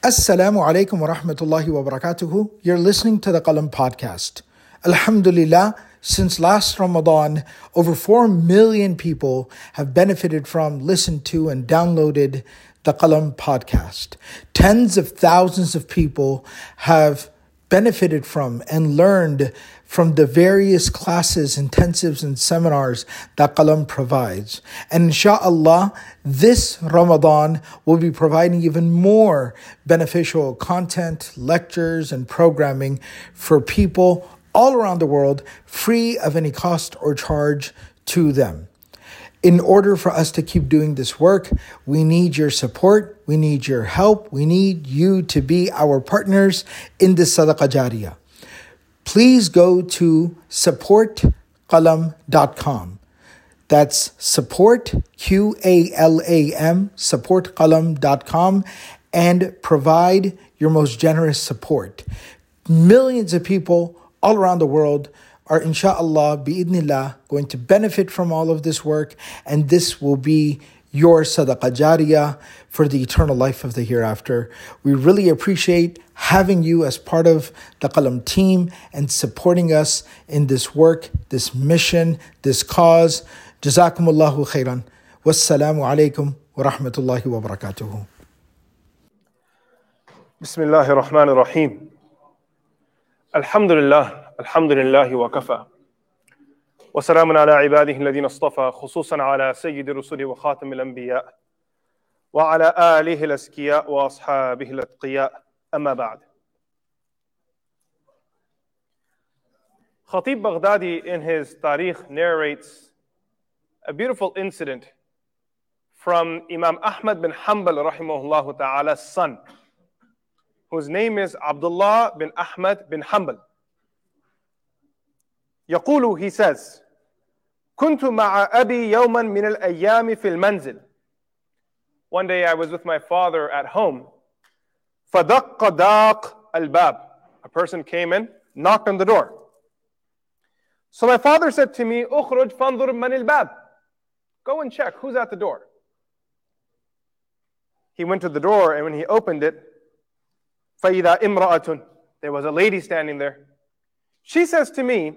Assalamu alaikum wa rahmatullahi wa. You're listening to the Qalam podcast. Alhamdulillah, since last Ramadan, over 4 million people have benefited from, listened to, and downloaded the Qalam podcast. Tens of thousands of people have benefited from and learned from the various classes, intensives, and seminars that Qalam provides. And inshallah, this Ramadan will be providing even more beneficial content, lectures, and programming for people all around the world, free of any cost or charge to them in order for us to keep doing this work, we need your support, we need your help, we need you to be our partners in this sadaqah jariyah. Please go to supportqalam.com. That's support, Q A L A M, supportqalam.com, and provide your most generous support. Millions of people all around the world are inshallah bi'idnillah going to benefit from all of this work and this will be your sadaqah jariyah for the eternal life of the hereafter. We really appreciate having you as part of the Qalam team and supporting us in this work, this mission, this cause. Jazakumullahu khairan. Wassalamu alaikum wa rahmatullahi wa barakatuhu. Bismillahir Rahmanir Rahim. Alhamdulillah, alhamdulillah wa kafa. وسلام على عباده الذين اصطفى خصوصا على سيد الرسل وخاتم الانبياء وعلى اله الازكياء واصحابه الاتقياء اما بعد Khatib Baghdadi in his Tarikh narrates a beautiful incident from Imam Ahmad bin Hanbal rahimahullah ta'ala's son, whose name is Abdullah bin Ahmad bin Hanbal. يقول he says كنت مع أبي يوما من الأيام في المنزل One day I was with my father at home فدق داق الباب A person came in, knocked on the door. So my father said to me, اخرج فانظر من الباب Go and check who's at the door. He went to the door and when he opened it, فإذا امرأة There was a lady standing there. She says to me,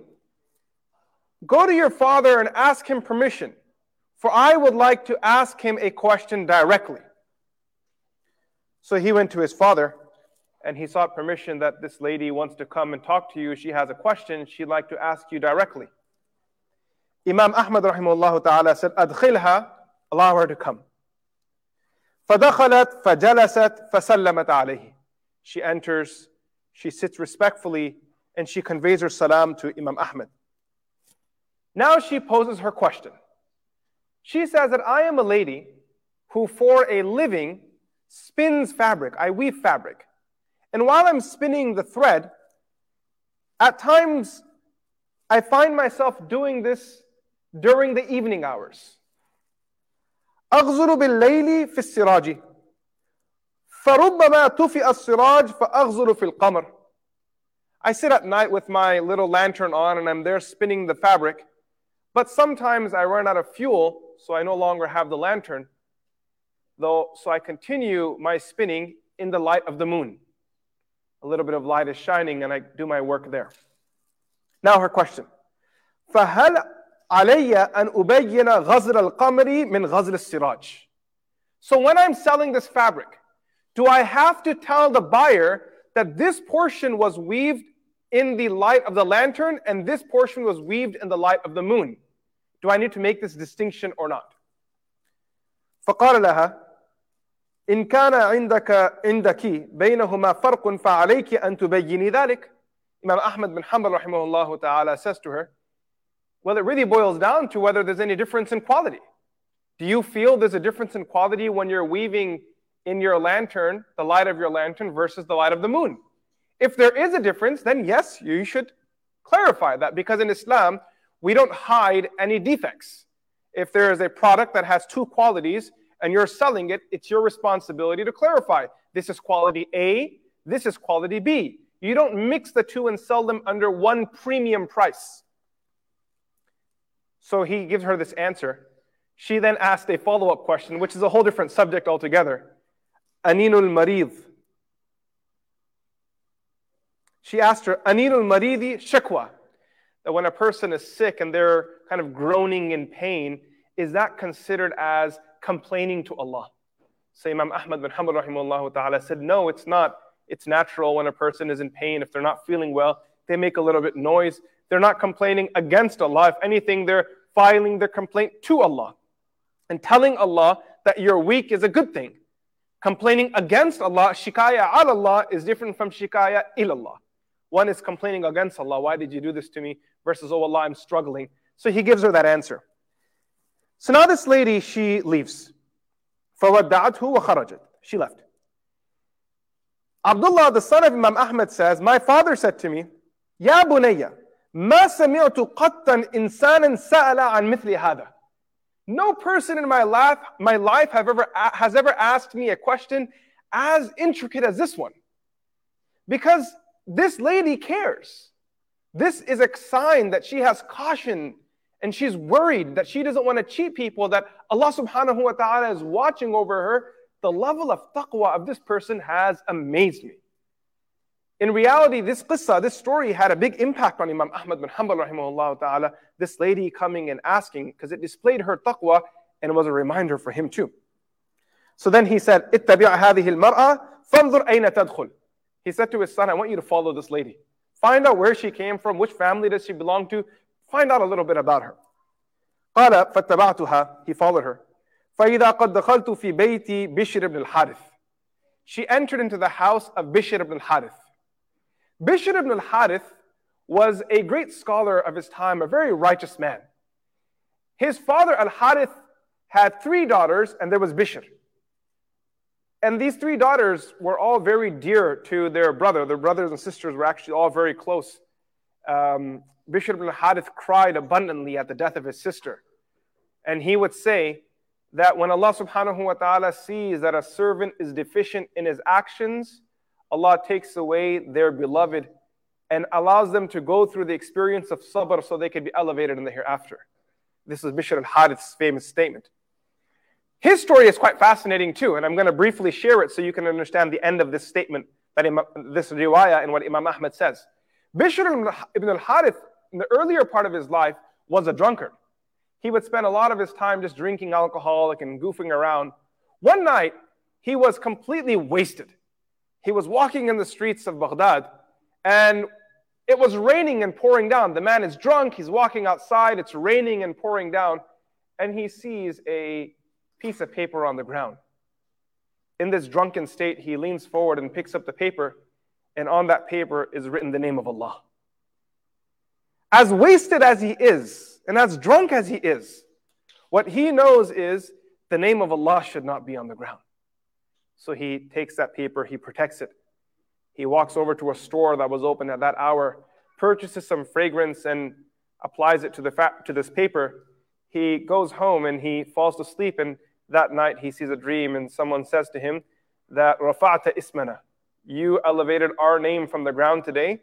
Go to your father and ask him permission, for I would like to ask him a question directly. So he went to his father and he sought permission that this lady wants to come and talk to you. She has a question she'd like to ask you directly. Imam Ahmad rahimahullah ta'ala said, Adkhilha, allow her to come. فدخلت فجلست فسلمت عليه. She enters, she sits respectfully, and she conveys her salam to Imam Ahmad. Now she poses her question. She says that I am a lady who, for a living, spins fabric. I weave fabric. And while I'm spinning the thread, at times I find myself doing this during the evening hours. أغزل بالليل في السراج فربما طفئ السراج فأغزل في القمر I sit at night with my little lantern on and I'm there spinning the fabric. But sometimes I run out of fuel, so I no longer have the lantern, though, so I continue my spinning in the light of the moon. A little bit of light is shining, and I do my work there. Now, her question. فهل علي أن أبين غزل القمر من غزل السراج? So when I'm selling this fabric, do I have to tell the buyer that this portion was weaved in the light of the lantern and this portion was weaved in the light of the moon. Do I need to make this distinction or not? فقال لها إن كان عندك عندك بينهما فرق فعليك أن تبيني ذلك. Imam Ahmad bin Hanbal rahimahullah ta'ala says to her, well, it really boils down to whether there's any difference in quality. Do you feel there's a difference in quality when you're weaving in your lantern, the light of your lantern versus the light of the moon? If there is a difference, then yes, you should clarify that because in Islam, we don't hide any defects. If there is a product that has two qualities and you're selling it, it's your responsibility to clarify. This is quality A, this is quality B. You don't mix the two and sell them under one premium price. So he gives her this answer. She then asked a follow up question, which is a whole different subject altogether. Aninul marid. She asked her, Anilul Maridi Shakwa. That when a person is sick and they're kind of groaning in pain, is that considered as complaining to Allah? So Imam Ahmad bin Hanbal rahimahullah ta'ala said, no, it's not. It's natural when a person is in pain, if they're not feeling well, they make a little bit noise. They're not complaining against Allah. If anything, they're filing their complaint to Allah. And telling Allah that you're weak is a good thing. Complaining against Allah, shikaya al Allah, is different from shikaya ilallah. One is complaining against Allah. Why did you do this to me? Versus, oh Allah, I'm struggling. So he gives her that answer. So now this lady, she leaves. فَوَدَّعَتْهُ وَخَرَجَتْ She left. Abdullah, the son of Imam Ahmad, says, My father said to me, يا بني ما سمعت قطا إنسانا سأل عن مثل هذا. No person in my life, my life have ever, has ever asked me a question as intricate as this one. Because this lady cares. This is a sign that she has caution and she's worried that she doesn't want to cheat people, that Allah subhanahu wa ta'ala is watching over her. The level of taqwa of this person has amazed me. In reality, this qissa, this story had a big impact on Imam Ahmad bin Hanbal rahimahullah ta'ala. This lady coming and asking, because it displayed her taqwa and it was a reminder for him too. So then he said, اتبع هذه المرأة فانظر أين تدخل. He said to his son, I want you to follow this lady. Find out where she came from, which family does she belong to. Find out a little bit about her. قال فاتبعتها. He followed her. فإذا قد دخلت في بيت بشر بن الحارث. She entered into the house of Bishr ibn al-Harith. Bishr ibn al-Harith was a great scholar of his time, a very righteous man. His father al-Harith had three daughters, and there was Bishr. And these three daughters were all very dear to their brother. Their brothers and sisters were actually all very close. Um, Bishr ibn al-Harith cried abundantly at the death of his sister. And he would say that when Allah subhanahu wa ta'ala sees that a servant is deficient in his actions, Allah takes away their beloved and allows them to go through the experience of sabr so they can be elevated in the hereafter. This is Bishr al-Harith's famous statement. His story is quite fascinating too, and I'm going to briefly share it so you can understand the end of this statement, that this riwayah and what Imam Ahmad says. Bishr ibn al-Harith, in the earlier part of his life, was a drunkard. He would spend a lot of his time just drinking alcoholic and goofing around. One night, he was completely wasted. He was walking in the streets of Baghdad, and it was raining and pouring down. The man is drunk, he's walking outside, it's raining and pouring down, and he sees a piece of paper on the ground. In this drunken state, he leans forward and picks up the paper, and on that paper is written the name of Allah. As wasted as he is, and as drunk as he is, what he knows is the name of Allah should not be on the ground. So he takes that paper, he protects it. He walks over to a store that was open at that hour, purchases some fragrance, and applies it to, the fa- to this paper. He goes home and he falls to sleep, and that night he sees a dream and someone says to him that Rafa'ta ismana, you elevated our name from the ground today.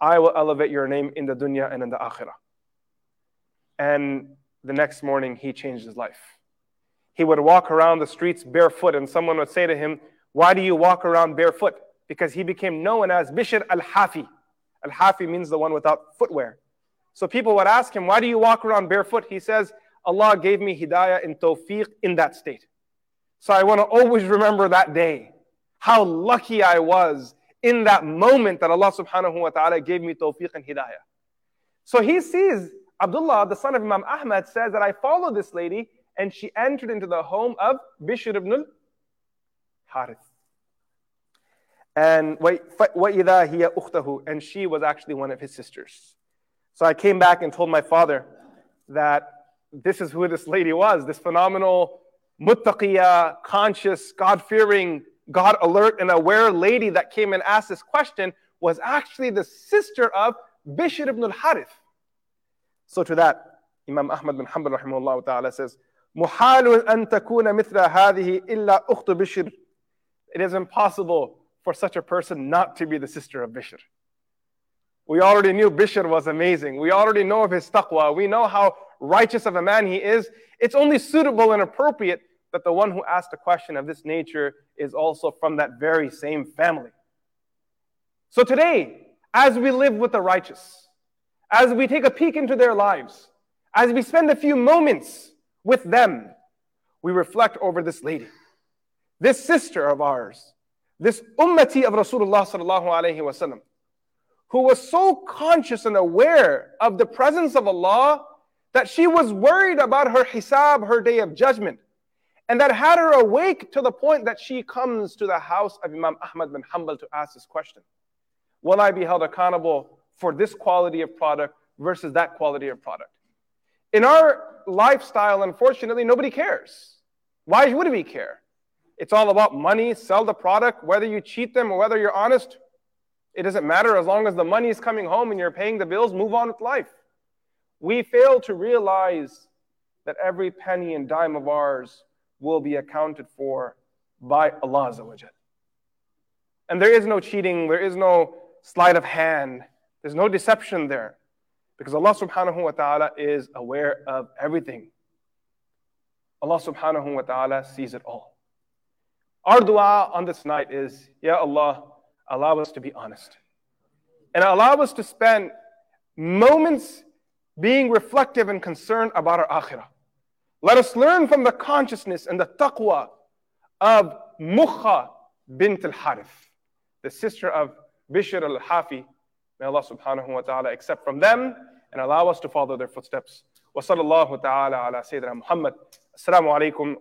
I will elevate your name in the dunya and in the akhirah. And the next morning he changed his life. He would walk around the streets barefoot, and someone would say to him, Why do you walk around barefoot? Because he became known as Bishr al Hafi. Al Hafi means the one without footwear. So people would ask him, Why do you walk around barefoot? He says, Allah gave me hidayah and tawfiq in that state. So I want to always remember that day, how lucky I was in that moment that Allah subhanahu wa ta'ala gave me tawfiq and hidayah. So he sees Abdullah, the son of Imam Ahmad, says that I followed this lady and she entered into the home of Bishr ibn al-Harith. And وَإِذَا هِيَ أُخْتَهُ And she was actually one of his sisters. So I came back and told my father that this is who this lady was, this phenomenal, muttaqiyah, conscious, God-fearing, God alert and aware lady that came and asked this question was actually the sister of Bishr ibn al-Harith. So to that, Imam Ahmad bin Hanbal rahimahullah ta'ala says, محال أن تكون مثل هذه إلا أخت بشر. It is impossible for such a person not to be the sister of Bishr. We already knew Bishr was amazing. We already know of his taqwa. We know how righteous of a man he is, it's only suitable and appropriate that the one who asked a question of this nature is also from that very same family. So today, as we live with the righteous, as we take a peek into their lives, as we spend a few moments with them, we reflect over this lady, this sister of ours, this ummati of Rasulullah sallallahu alaihi wasallam, who was so conscious and aware of the presence of Allah that she was worried about her hisab, her day of judgment, and that had her awake to the point that she comes to the house of Imam Ahmad bin Hanbal to ask this question Will I be held accountable for this quality of product versus that quality of product? In our lifestyle, unfortunately, nobody cares. Why would we care? It's all about money, sell the product, whether you cheat them or whether you're honest. It doesn't matter as long as the money is coming home and you're paying the bills, move on with life. We fail to realize that every penny and dime of ours will be accounted for by Allah. And there is no cheating, there is no sleight of hand, there's no deception there. Because Allah subhanahu wa ta'ala is aware of everything. Allah subhanahu wa ta'ala sees it all. Our dua on this night is, Ya Allah, allow us to be honest. And allow us to spend moments being reflective and concerned about our akhirah. Let us learn from the consciousness and the taqwa of Mukha bint al Harith, the sister of Bishr al Hafi. May Allah subhanahu wa ta'ala accept from them and allow us to follow their footsteps. وصلى الله ta'ala على سيدنا محمد السلام عليكم